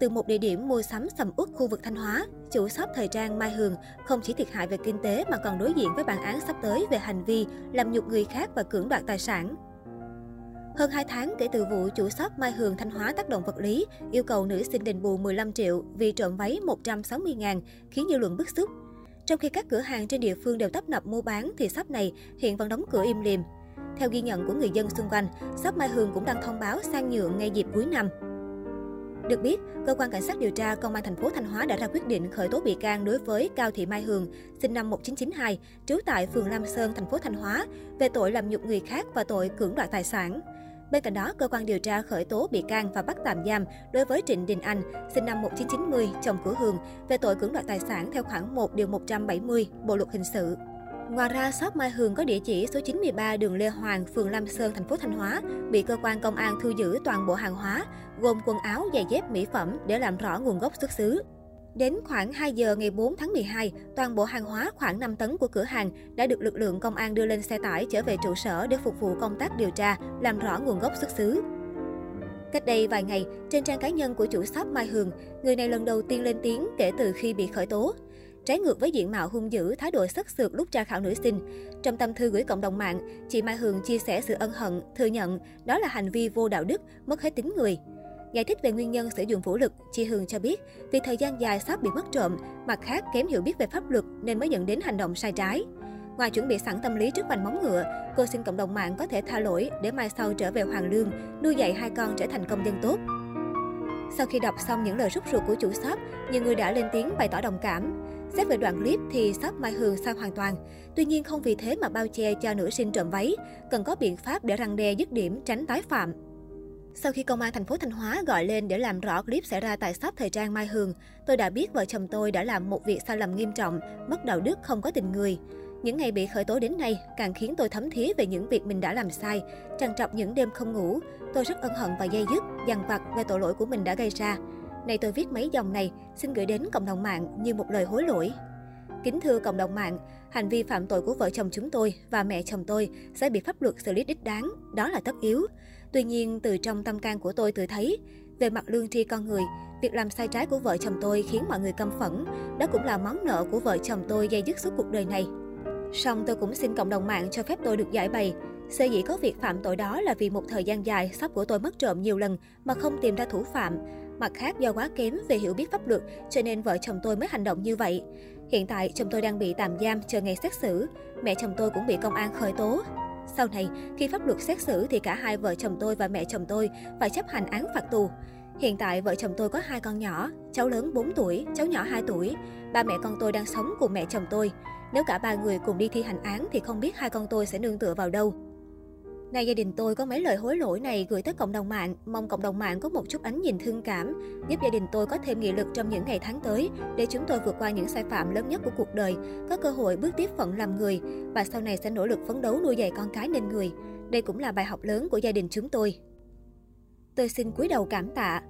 Từ một địa điểm mua sắm sầm uất khu vực Thanh Hóa, chủ shop thời trang Mai Hường không chỉ thiệt hại về kinh tế mà còn đối diện với bản án sắp tới về hành vi làm nhục người khác và cưỡng đoạt tài sản. Hơn 2 tháng kể từ vụ chủ shop Mai Hường Thanh Hóa tác động vật lý, yêu cầu nữ sinh đền bù 15 triệu vì trộm váy 160 ngàn, khiến dư luận bức xúc. Trong khi các cửa hàng trên địa phương đều tấp nập mua bán thì shop này hiện vẫn đóng cửa im lìm. Theo ghi nhận của người dân xung quanh, shop Mai Hường cũng đang thông báo sang nhượng ngay dịp cuối năm. Được biết, cơ quan cảnh sát điều tra công an thành phố Thanh Hóa đã ra quyết định khởi tố bị can đối với Cao Thị Mai Hường, sinh năm 1992, trú tại phường Lam Sơn, thành phố Thanh Hóa, về tội làm nhục người khác và tội cưỡng đoạt tài sản. Bên cạnh đó, cơ quan điều tra khởi tố bị can và bắt tạm giam đối với Trịnh Đình Anh, sinh năm 1990, chồng của Hường, về tội cưỡng đoạt tài sản theo khoản 1 điều 170 Bộ luật hình sự. Ngoài ra, shop Mai Hường có địa chỉ số 93 đường Lê Hoàng, phường Lam Sơn, thành phố Thanh Hóa, bị cơ quan công an thu giữ toàn bộ hàng hóa, gồm quần áo, giày dép, mỹ phẩm để làm rõ nguồn gốc xuất xứ. Đến khoảng 2 giờ ngày 4 tháng 12, toàn bộ hàng hóa khoảng 5 tấn của cửa hàng đã được lực lượng công an đưa lên xe tải trở về trụ sở để phục vụ công tác điều tra, làm rõ nguồn gốc xuất xứ. Cách đây vài ngày, trên trang cá nhân của chủ shop Mai Hường, người này lần đầu tiên lên tiếng kể từ khi bị khởi tố. Trái ngược với diện mạo hung dữ, thái độ sắc sược lúc tra khảo nữ sinh. Trong tâm thư gửi cộng đồng mạng, chị Mai Hường chia sẻ sự ân hận, thừa nhận đó là hành vi vô đạo đức, mất hết tính người. Giải thích về nguyên nhân sử dụng vũ lực, chị Hường cho biết vì thời gian dài sắp bị mất trộm, mặt khác kém hiểu biết về pháp luật nên mới dẫn đến hành động sai trái. Ngoài chuẩn bị sẵn tâm lý trước vành móng ngựa, cô xin cộng đồng mạng có thể tha lỗi để mai sau trở về Hoàng Lương, nuôi dạy hai con trở thành công dân tốt. Sau khi đọc xong những lời rút ruột của chủ shop, nhiều người đã lên tiếng bày tỏ đồng cảm. Xét về đoạn clip thì shop Mai Hường sai hoàn toàn. Tuy nhiên không vì thế mà bao che cho nữ sinh trộm váy, cần có biện pháp để răng đe dứt điểm tránh tái phạm. Sau khi công an thành phố Thanh Hóa gọi lên để làm rõ clip xảy ra tại shop thời trang Mai Hường, tôi đã biết vợ chồng tôi đã làm một việc sai lầm nghiêm trọng, mất đạo đức không có tình người. Những ngày bị khởi tố đến nay càng khiến tôi thấm thía về những việc mình đã làm sai, trằn trọc những đêm không ngủ. Tôi rất ân hận và dây dứt, dằn vặt về tội lỗi của mình đã gây ra. Này tôi viết mấy dòng này, xin gửi đến cộng đồng mạng như một lời hối lỗi. Kính thưa cộng đồng mạng, hành vi phạm tội của vợ chồng chúng tôi và mẹ chồng tôi sẽ bị pháp luật xử lý đích đáng, đó là tất yếu. Tuy nhiên, từ trong tâm can của tôi tự thấy, về mặt lương tri con người, việc làm sai trái của vợ chồng tôi khiến mọi người căm phẫn. Đó cũng là món nợ của vợ chồng tôi dây dứt suốt cuộc đời này. Song tôi cũng xin cộng đồng mạng cho phép tôi được giải bày. Sở dĩ có việc phạm tội đó là vì một thời gian dài sắp của tôi mất trộm nhiều lần mà không tìm ra thủ phạm. Mặt khác do quá kém về hiểu biết pháp luật cho nên vợ chồng tôi mới hành động như vậy. Hiện tại chồng tôi đang bị tạm giam chờ ngày xét xử. Mẹ chồng tôi cũng bị công an khởi tố. Sau này, khi pháp luật xét xử thì cả hai vợ chồng tôi và mẹ chồng tôi phải chấp hành án phạt tù. Hiện tại vợ chồng tôi có hai con nhỏ, cháu lớn 4 tuổi, cháu nhỏ 2 tuổi. Ba mẹ con tôi đang sống cùng mẹ chồng tôi. Nếu cả ba người cùng đi thi hành án thì không biết hai con tôi sẽ nương tựa vào đâu. Nay gia đình tôi có mấy lời hối lỗi này gửi tới cộng đồng mạng, mong cộng đồng mạng có một chút ánh nhìn thương cảm, giúp gia đình tôi có thêm nghị lực trong những ngày tháng tới để chúng tôi vượt qua những sai phạm lớn nhất của cuộc đời, có cơ hội bước tiếp phận làm người và sau này sẽ nỗ lực phấn đấu nuôi dạy con cái nên người. Đây cũng là bài học lớn của gia đình chúng tôi. Tôi xin cúi đầu cảm tạ,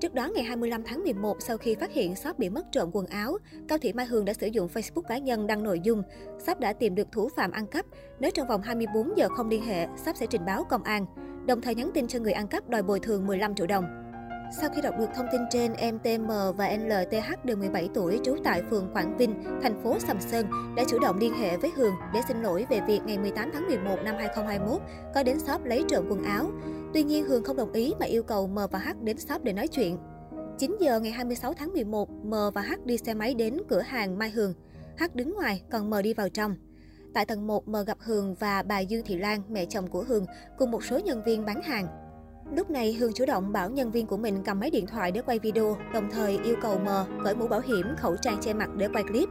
Trước đó, ngày 25 tháng 11, sau khi phát hiện shop bị mất trộm quần áo, Cao Thị Mai Hường đã sử dụng Facebook cá nhân đăng nội dung. Shop đã tìm được thủ phạm ăn cắp. Nếu trong vòng 24 giờ không liên hệ, shop sẽ trình báo công an. Đồng thời nhắn tin cho người ăn cắp đòi bồi thường 15 triệu đồng. Sau khi đọc được thông tin trên, em TM và LTH đều 17 tuổi trú tại phường Quảng Vinh, thành phố Sầm Sơn đã chủ động liên hệ với Hường để xin lỗi về việc ngày 18 tháng 11 năm 2021 có đến shop lấy trộm quần áo. Tuy nhiên Hường không đồng ý mà yêu cầu M và H đến shop để nói chuyện. 9 giờ ngày 26 tháng 11, M và H đi xe máy đến cửa hàng Mai Hường. H đứng ngoài, còn M đi vào trong. Tại tầng 1, M gặp Hường và bà Dương Thị Lan, mẹ chồng của Hường, cùng một số nhân viên bán hàng. Lúc này, Hương chủ động bảo nhân viên của mình cầm máy điện thoại để quay video, đồng thời yêu cầu M cởi mũ bảo hiểm, khẩu trang che mặt để quay clip.